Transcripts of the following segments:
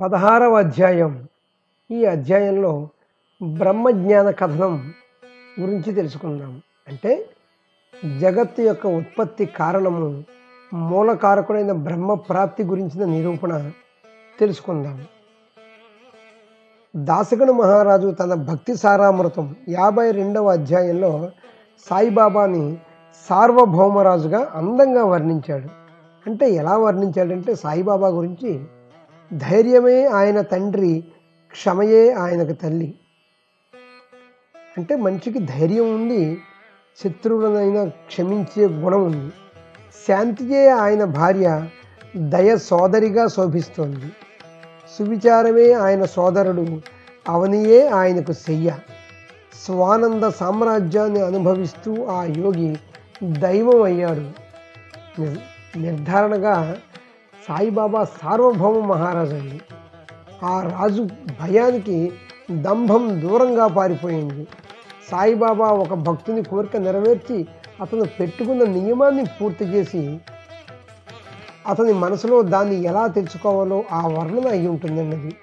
పదహారవ అధ్యాయం. ఈ అధ్యాయంలో బ్రహ్మజ్ఞాన కథనం గురించి తెలుసుకుందాం. అంటే జగత్తు యొక్క ఉత్పత్తి కారణము మూలకారకుడైన బ్రహ్మ ప్రాప్తి గురించిన నిరూపణ తెలుసుకుందాం. దాసగను మహారాజు తన భక్తి సారామృతం యాభై రెండవ అధ్యాయంలో సాయిబాబాని సార్వభౌమరాజుగా అందంగా వర్ణించాడు. అంటే ఎలా వర్ణించాడంటే సాయిబాబా గురించి ధైర్యమే ఆయన తండ్రి క్షమయే ఆయనకు తల్లి. అంటే మనిషికి ధైర్యం ఉంది శత్రువులనైనా క్షమించే గుణం ఉంది. శాంతియే ఆయన భార్య దయ సోదరిగా శోభిస్తోంది. సువిచారమే ఆయన సోదరుడు అవనియే ఆయనకు శయ్య. స్వానంద సామ్రాజ్యాన్ని అనుభవిస్తూ ఆ యోగి దైవం అయ్యాడు. నిర్ధారణగా సాయిబాబా సార్వభౌమ మహారాజు అండి. ఆ రాజు భయానికి దంభం దూరంగా పారిపోయింది. సాయిబాబా ఒక భక్తుని కోరిక నెరవేర్చి అతను పెట్టుకున్న నియమాన్ని పూర్తి చేసి అతని మనసులో దాన్ని ఎలా తెచ్చుకోవాలో ఆ వర్ణన అయి ఉంటుందన్నది.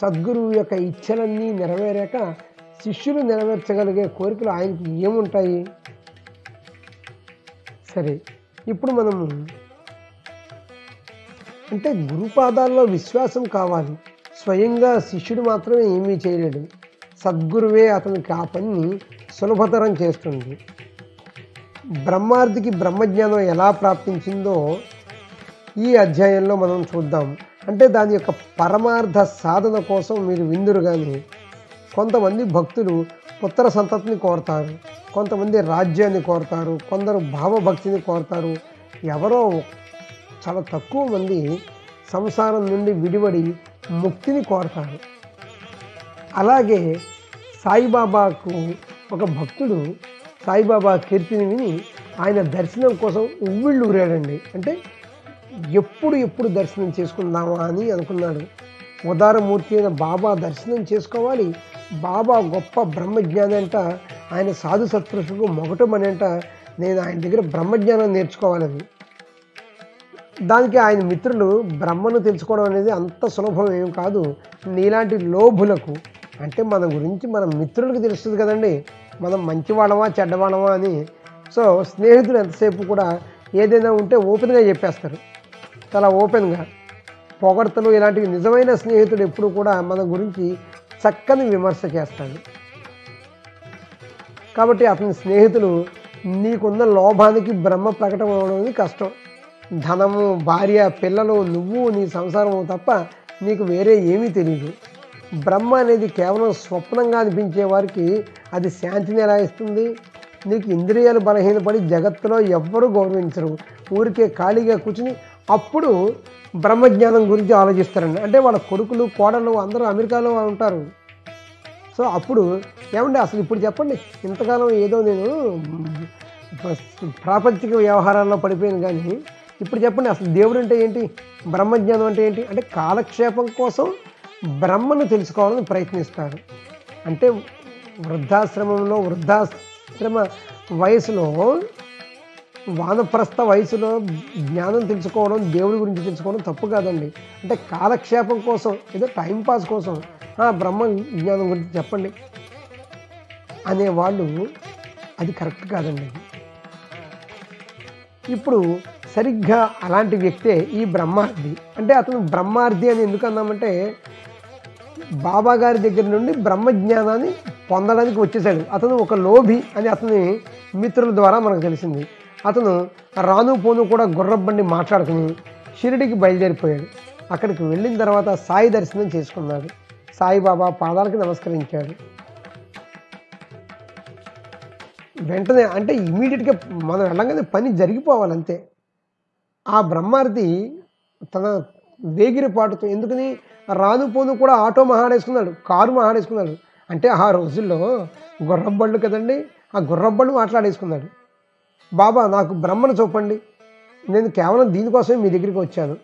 సద్గురువు యొక్క ఇచ్చలన్నీ నెరవేరాక శిష్యులు నెరవేర్చగలిగే కోరికలు ఆయనకి ఏముంటాయి? సరే ఇప్పుడు మనము అంటే గురుపాదాల్లో విశ్వాసం కావాలి. స్వయంగా శిష్యుడు మాత్రమే ఏమీ చేయలేడు. సద్గురువే అతనికి ఆ పనిని సులభతరం చేస్తుంది. బ్రహ్మార్థికి బ్రహ్మజ్ఞానం ఎలా ప్రాప్తించిందో ఈ అధ్యాయంలో మనం చూద్దాం. అంటే దాని యొక్క పరమార్థ సాధన కోసం మీరు విందురు కానీ కొంతమంది భక్తులు పుత్ర సంతతిని కోరతారు కొంతమంది రాజ్యాన్ని కోరతారు కొందరు భావభక్తిని కోరతారు ఎవరో చాలా తక్కువ మంది సంసారం నుండి విడివడి ముక్తిని కోరతారు. అలాగే సాయిబాబాకు ఒక భక్తుడు సాయిబాబా కీర్తిని విని ఆయన దర్శనం కోసం ఉవ్విళ్ళు ఊరాడండి. అంటే ఎప్పుడు ఎప్పుడు దర్శనం చేసుకుందామా అని అనుకున్నాడు. ఉదారమూర్తి అయిన బాబా దర్శనం చేసుకోవాలి. బాబా గొప్ప బ్రహ్మజ్ఞాని అంట ఆయన సాధు సత్పురుషులకు మొగటమని అంట నేను ఆయన దగ్గర బ్రహ్మజ్ఞానం నేర్చుకోవాలని దానికి ఆయన మిత్రులు బ్రహ్మను తెలుసుకోవడం అనేది అంత సులభం ఏం కాదు. నీలాంటి లోభులకు అంటే మన గురించి మన మిత్రులకు తెలుస్తుంది కదండి. మనం మంచివాళ్ళమా చెడ్డవాళ్ళమా అని. సో స్నేహితులు ఎంతసేపు కూడా ఏదైనా ఉంటే ఓపెన్గా చెప్పేస్తారు. చాలా ఓపెన్గా. పొగడతలు ఇలాంటివి నిజమైన స్నేహితుడు ఎప్పుడు కూడా మన గురించి చక్కని విమర్శ చేస్తాడు కాబట్టి అతని స్నేహితులు నీకున్న లోభానికి బ్రహ్మ ప్రకటన అవడం అనేది కష్టం. ధనము భార్య పిల్లలు నువ్వు నీ సంసారము తప్ప నీకు వేరే ఏమీ తెలియదు బ్రహ్మ అనేది కేవలం స్వప్నంగా అనిపించే వారికి అది శాంతిని ఎలా ఇస్తుంది? నీకు ఇంద్రియాలు బలహీనపడి జగత్తులో ఎవ్వరూ గౌరవించరు. ఊరికే ఖాళీగా కూర్చుని అప్పుడు బ్రహ్మజ్ఞానం గురించి ఆలోచిస్తారండి. అంటే వాళ్ళ కొడుకులు కోడలు అందరూ అమెరికాలో ఉంటారు. సో అప్పుడు ఏమండి అసలు ఇప్పుడు చెప్పండి. ఇంతకాలం ఏదో నేను ప్రాపంచిక వ్యవహారాల్లో పడిపోయాను కానీ ఇప్పుడు చెప్పండి అసలు దేవుడు అంటే ఏంటి? బ్రహ్మజ్ఞానం అంటే ఏంటి? అంటే కాలక్షేపం కోసం బ్రహ్మను తెలుసుకోవాలని ప్రయత్నిస్తారు అంటే వృద్ధాశ్రమంలో వృద్ధాశ్రమ వయసులో వానప్రస్థ వయసులో జ్ఞానం తెలుసుకోవడం దేవుడి గురించి తెలుసుకోవడం తప్పు కాదండి. అంటే కాలక్షేపం కోసం ఏదో టైంపాస్ కోసం బ్రహ్మ జ్ఞానం గురించి చెప్పండి. అనేవాళ్ళు అది కరెక్ట్ కాదండి. ఇప్పుడు సరిగ్గా అలాంటి వ్యక్తే ఈ బ్రహ్మార్థి అంటే అతను బ్రహ్మార్థి అని ఎందుకు అన్నామంటే బాబా గారి దగ్గర నుండి బ్రహ్మజ్ఞానాన్ని పొందడానికి వచ్చేసాడు అతను ఒక లోభి అని అతని మిత్రుల ద్వారా మనకు తెలిసింది. అతను రాను పోను కూడా గుర్రబండి మాట్లాడుకుని షిరిడికి బయలుదేరిపోయాడు. అక్కడికి వెళ్ళిన తర్వాత సాయి దర్శనం చేసుకున్నాడు. సాయిబాబా పాదాలకు నమస్కరించాడు. వెంటనే అంటే ఇమీడియట్గా మనం వెళ్ళగానే పని జరిగిపోవాలంతే. ఆ బ్రహ్మార్థి తన వేగిరిపాటుతో ఎందుకని రాను పోను కూడా ఆటో మహాడేసుకున్నాడు కారు మహాడేసుకున్నాడు అంటే ఆ రోజుల్లో గుర్రబళ్ళు కదండి ఆ గుర్రబళ్ళు మాట్లాడేసుకున్నాడు. బాబా నాకు బ్రహ్మను చూపండి నేను కేవలం దీనికోసమే మీ దగ్గరికి వచ్చాను.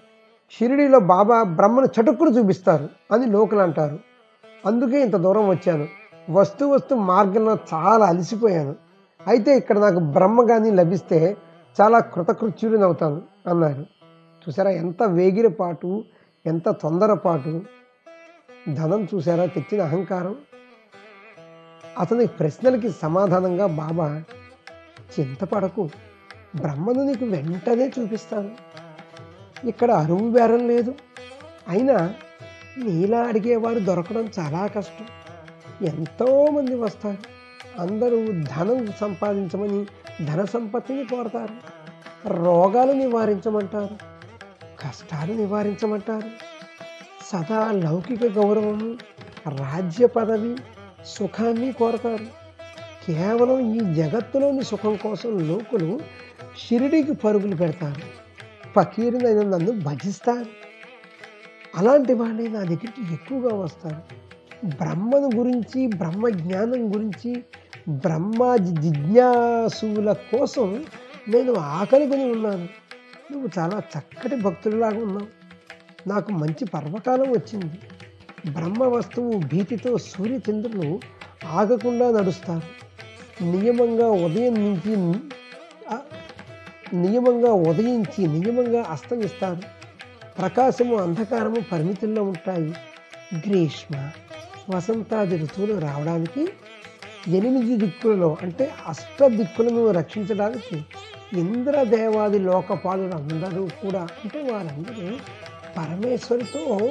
షిరిడీలో బాబా బ్రహ్మను చటుక్కును చూపిస్తారు అని లోకలు అంటారు. అందుకే ఇంత దూరం వచ్చాను. వస్తూ వస్తూ మార్గంలో చాలా అలసిపోయాను. అయితే ఇక్కడ నాకు బ్రహ్మ కానీ లభిస్తే చాలా కృతకృత్యుడిని అవుతాను. అన్నారు. చూసారా ఎంత వేగిరపాటు ఎంత తొందరపాటు? ధనం చూసారా? తెచ్చిన అహంకారం? అతని ప్రశ్నలకి సమాధానంగా బాబా చింతపడకు. బ్రహ్మను నీకు వెంటనే చూపిస్తాను. ఇక్కడ అరువు బేరం లేదు. అయినా నీలా అడిగేవారు దొరకడం చాలా కష్టం. ఎంతోమంది వస్తారు. అందరూ ధనం సంపాదించమని ధన సంపత్తిని కోరతారు. రోగాలు నివారించమంటారు కష్టాలు నివారించమంటారు. సదా లౌకిక గౌరవము రాజ్య పదవి సుఖాన్ని కోరతారు. కేవలం ఈ జగత్తులోని సుఖం కోసం లోకులు షిరిడికి పరుగులు పెడతారు. ఫకీరునైన నన్ను భజిస్తారు. అలాంటి వాళ్ళే నా దగ్గరికి ఎక్కువగా వస్తారు. బ్రహ్మను గురించి బ్రహ్మ జ్ఞానం గురించి బ్రహ్మ జిజ్ఞాసుల కోసం నేను ఆకలికొని ఉన్నాను. నువ్వు చాలా చక్కటి భక్తుడిలాగా ఉన్నావు. నాకు మంచి పర్వకాలం వచ్చింది. బ్రహ్మ వస్తువు భీతితో సూర్యచంద్రులు ఆగకుండా నడుస్తారు. నియమంగా ఉదయం నుంచి నియమంగా ఉదయించి నియమంగా అస్తమిస్తారు. ప్రకాశము అంధకారము పరిమితుల్లో ఉంటాయి. గ్రీష్మ వసంతాది ఋతువులు రావడానికి ఎనిమిది దిక్కులలో అంటే అష్ట దిక్కులను రక్షించడానికి ఇంద్రదేవాది లోకపాలులు అందరూ కూడా అంటే వారందరూ పరమేశ్వరితో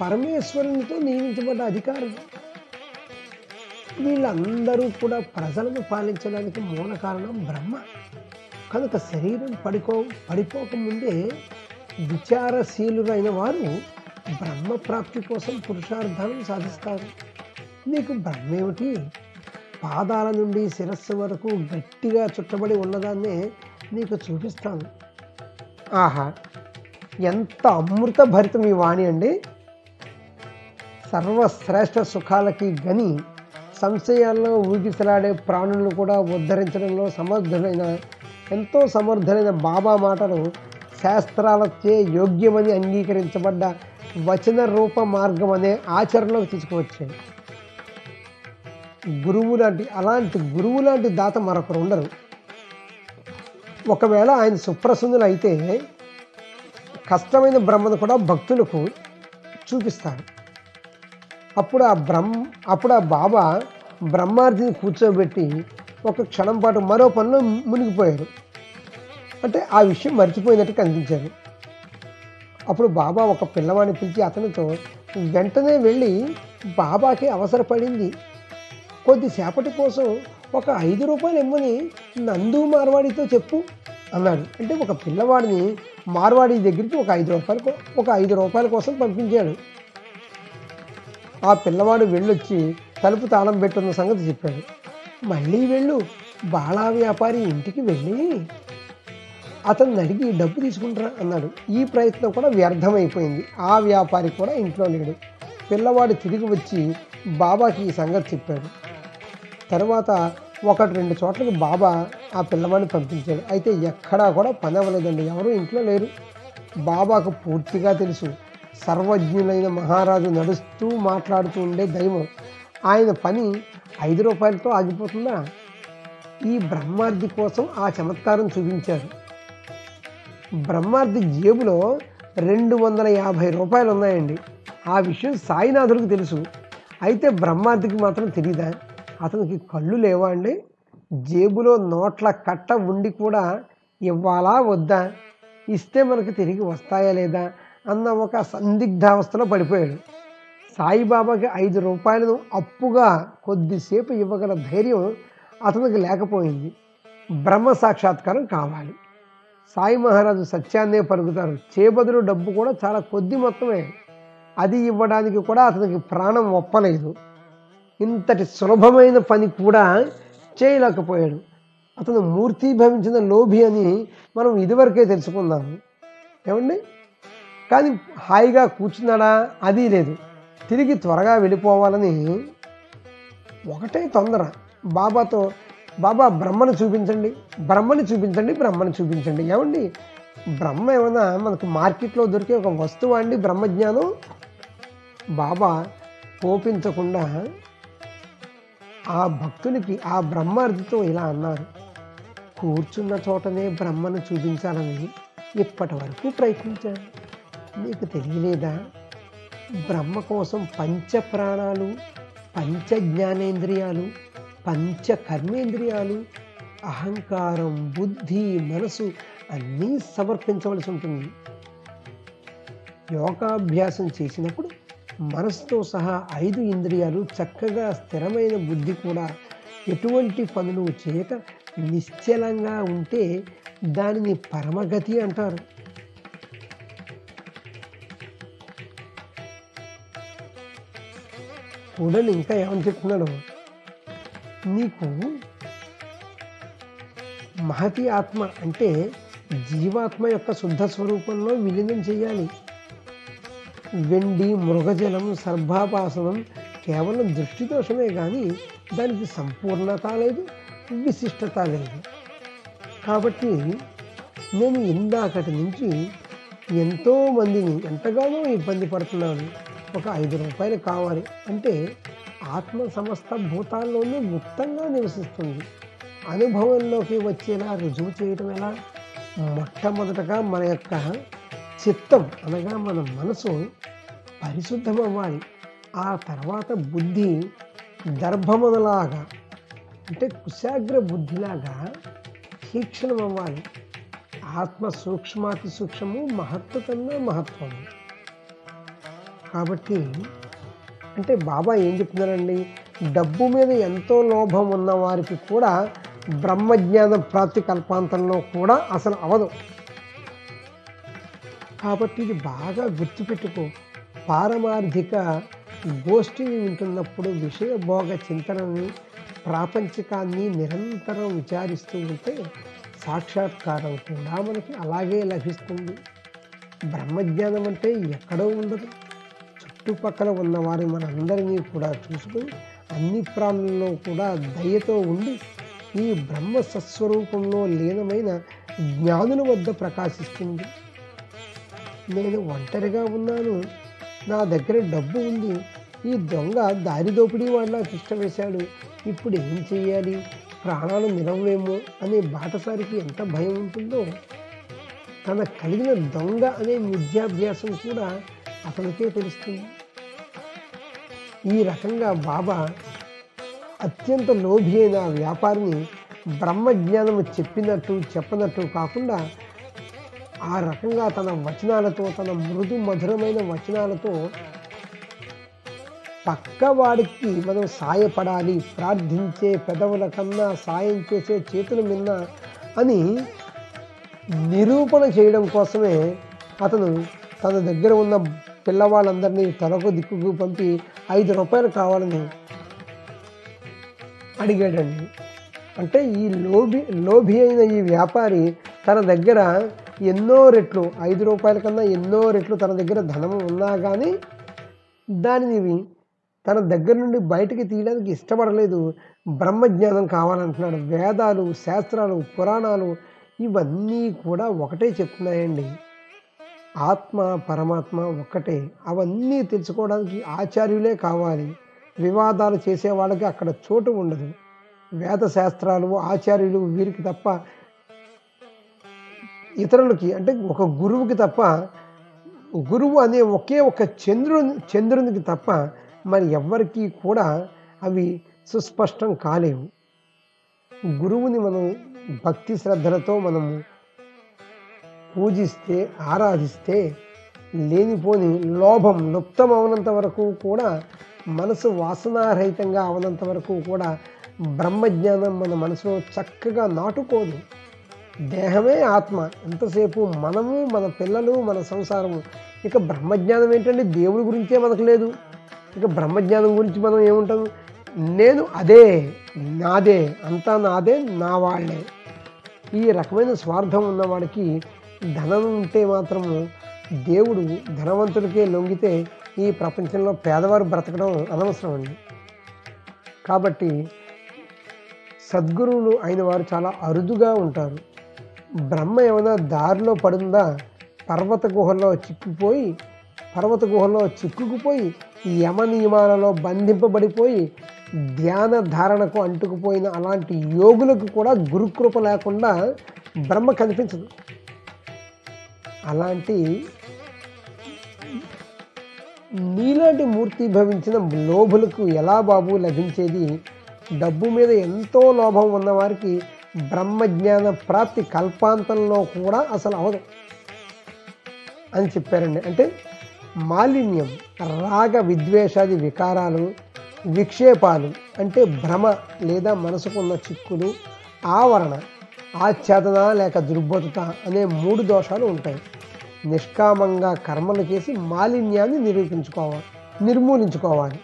పరమేశ్వరునితో నియమించబడ్డ అధికారులు. వీళ్ళందరూ కూడా ప్రజలను పాలించడానికి మూల కారణం బ్రహ్మ. కనుక శరీరం పడికో పడిపోకముందే విచారశీలురైన వారు బ్రహ్మ ప్రాప్తి కోసం పురుషార్థాలను సాధిస్తారు. నీకు బ్రహ్మేమిటి? పాదాల నుండి శిరస్సు వరకు గట్టిగా చుట్టబడి ఉన్నదాన్నే నీకు చూపిస్తాను. ఆహా ఎంత అమృత భరితం ఈ వాణి అండి. సర్వశ్రేష్ఠ సుఖాలకి గని సంశయాల్లో ఊగిసలాడే ప్రాణులను కూడా ఉద్ధరించడంలో సమర్థుడైన ఎంతో సమర్థుడైన బాబా మాటలు శాస్త్రాలచే యోగ్యమని అంగీకరించబడ్డ వచన రూప మార్గం అనే ఆచరణలోకి తీసుకువచ్చాయి. గురువు లాంటి అలాంటి గురువు లాంటి దాత మరొకరు ఉండరు. ఒకవేళ ఆయన సుప్రసన్నులు అయితే కష్టమైన బ్రహ్మను కూడా భక్తులకు చూపిస్తారు అప్పుడు ఆ బ్రహ్మ అప్పుడు ఆ బాబా బ్రహ్మార్జిని కూర్చోబెట్టి ఒక క్షణం పాటు మరో పనిలో మునిగిపోయారు. అంటే ఆ విషయం మర్చిపోయినట్టు కనిపించారు. అప్పుడు బాబా ఒక పిల్లవాడిని పిలిచి అతనితో వెంటనే వెళ్ళి బాబాకి అవసరపడింది. కొద్దిసేపటి కోసం ఒక ఐదు రూపాయలు ఇమ్మని నందు మార్వాడితో చెప్పు అన్నాడు. అంటే ఒక పిల్లవాడిని మార్వాడి దగ్గరికి ఒక ఐదు రూపాయలు ఒక ఐదు రూపాయల కోసం పంపించాడు. ఆ పిల్లవాడు వెళ్ళొచ్చి తలుపు తాళం పెట్టున్న సంగతి చెప్పాడు. మళ్ళీ వెళ్ళు బాలా వ్యాపారి ఇంటికి వెళ్ళి అతన్ని అడిగి డబ్బు తీసుకుంటారా అన్నాడు. ఈ ప్రయత్నం కూడా వ్యర్థమైపోయింది. ఆ వ్యాపారి కూడా ఇంట్లో లేడు. పిల్లవాడు తిరిగి వచ్చి బాబాకి ఈ సంగతి చెప్పాడు. తర్వాత ఒకటి రెండు చోట్లకి బాబా ఆ పిల్లవాడిని పంపించాడు. అయితే ఎక్కడా కూడా పని అవ్వలేదండి. ఎవరు ఇంట్లో లేరు. బాబాకు పూర్తిగా తెలుసు. సర్వజ్ఞులైన మహారాజు నడుస్తూ మాట్లాడుతూ ఉండే దైవం. ఆయన పని ఐదు రూపాయలతో ఆగిపోతుందా? ఈ బ్రహ్మార్ది కోసం ఆ చమత్కారం చూపించారు. బ్రహ్మార్ది జేబులో రెండు వందల యాభై రూపాయలు ఉన్నాయండి ఆ విషయం సాయినాథుడికి తెలుసు. అయితే బ్రహ్మార్దికి మాత్రం తెలియదా అతనికి కళ్ళు లేవా అండి జేబులో నోట్ల కట్ట ఉండి కూడా ఇవ్వాలా వద్దా? ఇస్తే మనకు తిరిగి వస్తాయా లేదా? అన్న ఒక సందిగ్ధావస్థలో పడిపోయాడు. సాయిబాబాకి ఐదు రూపాయలను అప్పుగా కొద్దిసేపు ఇవ్వగల ధైర్యం అతనికి లేకపోయింది. బ్రహ్మ సాక్షాత్కారం కావాలి. సాయి మహారాజు సత్యాన్నే పలుకుతారు. చేబదులు డబ్బు కూడా చాలా కొద్ది మొత్తమే. అది ఇవ్వడానికి కూడా అతనికి ప్రాణం ఒప్పలేదు. ఇంతటి సులభమైన పని కూడా చేయలేకపోయాడు. అతను మూర్తి భవించిన లోభి అని మనం ఇదివరకే తెలుసుకున్నాము ఏమండి? కానీ హాయిగా కూర్చున్నాడా? అది లేదు. తిరిగి త్వరగా వెళ్ళిపోవాలని ఒకటే తొందర. బాబాతో బాబా బ్రహ్మను చూపించండి. బ్రహ్మని చూపించండి బ్రహ్మని చూపించండి. ఏమండి? బ్రహ్మ ఏమైనా మనకు మార్కెట్లో దొరికే ఒక వస్తువు అండి బ్రహ్మజ్ఞానం? బాబా కోపించకుండా ఆ భక్తునికి ఆ బ్రహ్మార్థితో ఇలా అన్నారు. కూర్చున్న చోటనే బ్రహ్మను చూపించాలని ఇప్పటి వరకు ప్రయత్నించాను. నీకు తెలియలేదా? బ్రహ్మ కోసం పంచ ప్రాణాలు పంచ జ్ఞానేంద్రియాలు పంచ కర్మేంద్రియాలు అహంకారం బుద్ధి మనసు అన్నీ సమర్పించవలసి ఉంటుంది. యోగాభ్యాసం చేసినప్పుడు మనసుతో సహా ఐదు ఇంద్రియాలు చక్కగా స్థిరమైన బుద్ధి కూడా ఎటువంటి పనులు చేయక నిశ్చలంగా ఉంటే దానిని పరమగతి అంటారు. చూడండి ఇంకా ఏమని చెప్తున్నాడు? నీకు మహతి ఆత్మ అంటే జీవాత్మ యొక్క శుద్ధ స్వరూపంలో విలీనం చేయాలి. వెండి మృగజలం సర్భాపాసనం కేవలం దృష్టి దోషమే కానీ దానికి సంపూర్ణత లేదు విశిష్టత లేదు. కాబట్టి నేను ఇందాకటి నుంచి ఎంతోమందిని ఎంతగానో ఇబ్బంది పడుతున్నాను. ఒక ఐదు రూపాయలు కావాలి అంటే ఆత్మ సమస్త భూతాల్లోనూ గుప్తంగా నివసిస్తుంది. అనుభవంలోకి వచ్చేలా రుజువు చేయటం ఎలా? మొట్టమొదటగా మన యొక్క చిత్తం అనగా మన మనసు పరిశుద్ధం అవ్వాలి ఆ తర్వాత బుద్ధి దర్భమునలాగా అంటే కుశాగ్ర బుద్ధిలాగా తీక్షణం అవ్వాలి ఆత్మ సూక్ష్మాతి సూక్ష్మము మహత్వ కన్నా మహత్వము. కాబట్టి అంటే బాబా ఏం చెప్తున్నారండి? డబ్బు మీద ఎంతో లోభం ఉన్న వారికి కూడా బ్రహ్మజ్ఞాన ప్రాప్తి కల్పాంతంలో కూడా అసలు అవదు. కాబట్టి ఇది బాగా గుర్తుపెట్టుకో. పారమార్థిక గోష్ఠిని వింటున్నప్పుడు విషయభోగ చింతనని ప్రాపంచికాన్ని నిరంతరం విచారిస్తూ ఉంటే సాక్షాత్కారం కూడా మనకి అలాగే లభిస్తుంది. బ్రహ్మజ్ఞానం అంటే ఎక్కడో ఉండదు. చుట్టుపక్కల ఉన్నవారు మనందరినీ కూడా చూసుకుని అన్ని ప్రాణుల్లో కూడా దయతో ఉండి ఈ బ్రహ్మ సత్స్వరూపంలో లీనమైన జ్ఞానుల వద్ద ప్రకాశిస్తుంది. నేను ఒంటరిగా ఉన్నాను. నా దగ్గర డబ్బు ఉంది. ఈ దొంగ దారి దోపిడీ నాకు ఇష్టం వేశాడు. ఇప్పుడు ఏం చెయ్యాలి? ప్రాణాలు నిలవేమో అనే బాటసారికి ఎంత భయం ఉంటుందో. తన కలిగిన దొంగ అనే విద్యాభ్యాసం కూడా అతనికే తెలుస్తుంది. ఈ రకంగా బాబా అత్యంత లోభి అయిన వ్యాపారిని బ్రహ్మజ్ఞానము చెప్పినట్టు చెప్పనట్టు కాకుండా ఆ రకంగా తన వచనాలతో తన మృదు మధురమైన వచనాలతో పక్కవాడికి మనం సాయపడాలి ప్రార్థించే పెదవుల కన్నా సాయం చేసే చేతుల మిన్న అని నిరూపణ చేయడం కోసమే అతను తన దగ్గర ఉన్న పిల్లవాళ్ళందరినీ తలకు దిక్కుకు పంపి ఐదు రూపాయలు కావాలని అడిగాడండి. అంటే ఈ లోభి లోభి అయిన ఈ వ్యాపారి తన దగ్గర ఎన్నో రెట్లు ఐదు రూపాయల కన్నా ఎన్నో రెట్లు తన దగ్గర ధనం ఉన్నా కానీ దానిని తన దగ్గర నుండి బయటికి తీయడానికి ఇష్టపడలేదు. బ్రహ్మజ్ఞానం కావాలంటున్నాడు. వేదాలు శాస్త్రాలు పురాణాలు ఇవన్నీ కూడా ఒకటే చెప్తున్నాయండి. ఆత్మ పరమాత్మ ఒక్కటే. అవన్నీ తెలుసుకోవడానికి ఆచార్యులే కావాలి. వివాదాలు చేసే వాళ్ళకి అక్కడ చోటు ఉండదు. వేద శాస్త్రాలు ఆచార్యులు వీరికి తప్ప ఇతరులకి అంటే ఒక గురువుకి తప్ప గురువు అనే ఒకే ఒక చంద్రుని చంద్రునికి తప్ప మరి ఎవ్వరికీ కూడా అవి సుస్పష్టం కాలేవు. గురువుని మనం భక్తి శ్రద్ధలతో మనము పూజిస్తే ఆరాధిస్తే లేనిపోని లోభం లుప్తం అవనంత వరకు కూడా మనసు వాసనారహితంగా అవనంత వరకు కూడా బ్రహ్మజ్ఞానం మన మనసులో చక్కగా నాటుకోదు. దేహమే ఆత్మ. ఎంతసేపు మనము మన పిల్లలు మన సంసారము. ఇక బ్రహ్మజ్ఞానం ఏంటంటే దేవుడి గురించే మనకు లేదు. ఇక బ్రహ్మజ్ఞానం గురించి మనం ఏముంటాం నేను అదే నాదే అంతా నాదే నా వాళ్ళే. ఈ రకమైన స్వార్థం ఉన్నవాడికి ధనం ఉంటే మాత్రము దేవుడు ధనవంతుడికే లొంగితే ఈ ప్రపంచంలో పేదవారు బ్రతకడం అనవసరం అండి. కాబట్టి సద్గురువులు అయిన వారు చాలా అరుదుగా ఉంటారు. బ్రహ్మ ఏమైనా దారిలో పడిందా? పర్వత గుహల్లో చిక్కుపోయి పర్వత గుహల్లో చిక్కుకుపోయి యమ నియమాలలో బంధింపబడిపోయి ధ్యాన ధారణకు అంటుకుపోయిన అలాంటి యోగులకు కూడా గురుకృప లేకుండా బ్రహ్మ కనిపించదు. అలాంటి నీలాంటి మూర్తి భవించిన లోభులకు ఎలా బాబు లభించేది? డబ్బు మీద ఎంతో లోభం ఉన్నవారికి బ్రహ్మజ్ఞాన ప్రాప్తి కల్పాంతంలో కూడా అసలు అవదు అని చెప్పారండి. అంటే మాలిన్యం రాగ విద్వేషాది వికారాలు విక్షేపాలు అంటే భ్రమ లేదా మనసుకున్న చిక్కులు ఆవరణ ఆచ్ఛాదన లేక దుర్బోధత అనే మూడు దోషాలు ఉంటాయి. నిష్కామంగా కర్మలు చేసి మాలిన్యాన్ని నిరూపించుకోవాలి నిర్మూలించుకోవాలి.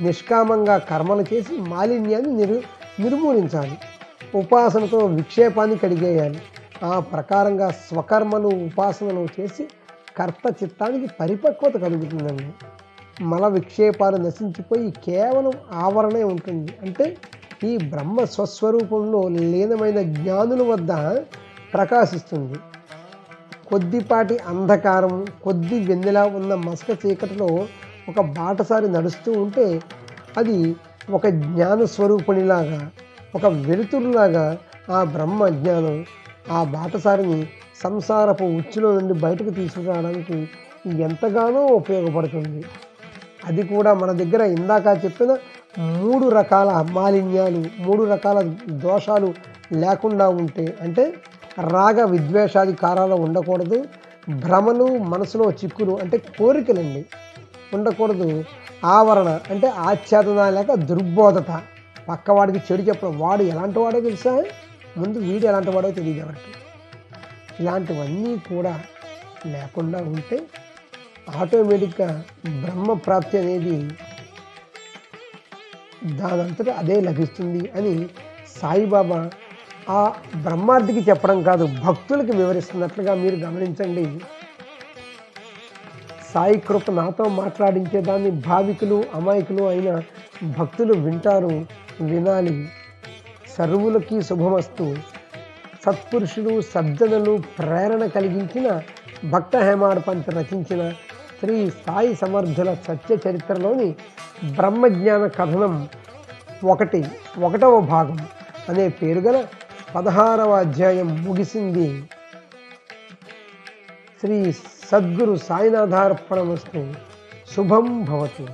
నిష్కామంగా కర్మలు చేసి మాలిన్యాన్ని నిరు నిర్మూలించాలి. ఉపాసనతో విక్షేపాన్ని కడిగేయాలి ఆ ప్రకారంగా స్వకర్మలు ఉపాసనలు చేసి కర్త చిత్తానికి పరిపక్వత కలుగుతుందండి. మల విక్షేపాలు నశించిపోయి కేవలం ఆవరణే ఉంటుంది. అంటే ఈ బ్రహ్మ స్వస్వరూపంలో లీనమైన జ్ఞానుల వద్ద ప్రకాశిస్తుంది. కొద్దిపాటి అంధకారం కొద్ది వెన్నెలా ఉన్న మసక చీకటిలో ఒక బాటసారి నడుస్తూ ఉంటే అది ఒక జ్ఞాన స్వరూపునిలాగా ఒక వెలుతురులాగా ఆ బ్రహ్మ జ్ఞానం ఆ బాటసారిని సంసారపు ఉచ్చులో నుండి బయటకు తీసుకురావడానికి ఎంతగానో ఉపయోగపడుతుంది. అది కూడా మన దగ్గర ఇందాక చెప్పిన మూడు రకాల మాలిన్యాలు మూడు రకాల దోషాలు లేకుండా ఉంటే అంటే రాగ విద్వేషాది కారాలు ఉండకూడదు భ్రమలు మనసులో చిక్కులు అంటే కోరికలండి ఉండకూడదు. ఆవరణ అంటే ఆచ్ఛాదన లేక దుర్బోధత. పక్కవాడికి చెడు చెప్పడం వాడు ఎలాంటి వాడో తెలుసా? ముందు వీడు ఎలాంటి వాడో తెలియదు ఎవరికి. ఇలాంటివన్నీ కూడా లేకుండా ఉంటే ఆటోమేటిక్గా బ్రహ్మ ప్రాప్తి అనేది దానంతట అదే లభిస్తుంది అని సాయిబాబా ఆ బ్రహ్మార్థికి చెప్పడం కాదు భక్తులకి వివరిస్తున్నట్లుగా మీరు గమనించండి. సాయి కృప నాతో మాట్లాడించే దాన్ని భావికులు అమాయకులు అయిన భక్తులు వింటారు. వినాలి. సర్వులకి శుభమస్తు. సత్పురుషులు సజ్జనులు ప్రేరణ కలిగించిన భక్త హేమాడ్ పంత్ రచించిన శ్రీ సాయి సమర్థుల సత్య చరిత్రలోని బ్రహ్మజ్ఞాన కథనం ఒకటి ఒకటవ భాగం అనే పేరు గల పదహారవ అధ్యాయం ముగిసింది. శ్రీ సద్గురు సాయినాథార్పణ వస్తు శుభం భవతు.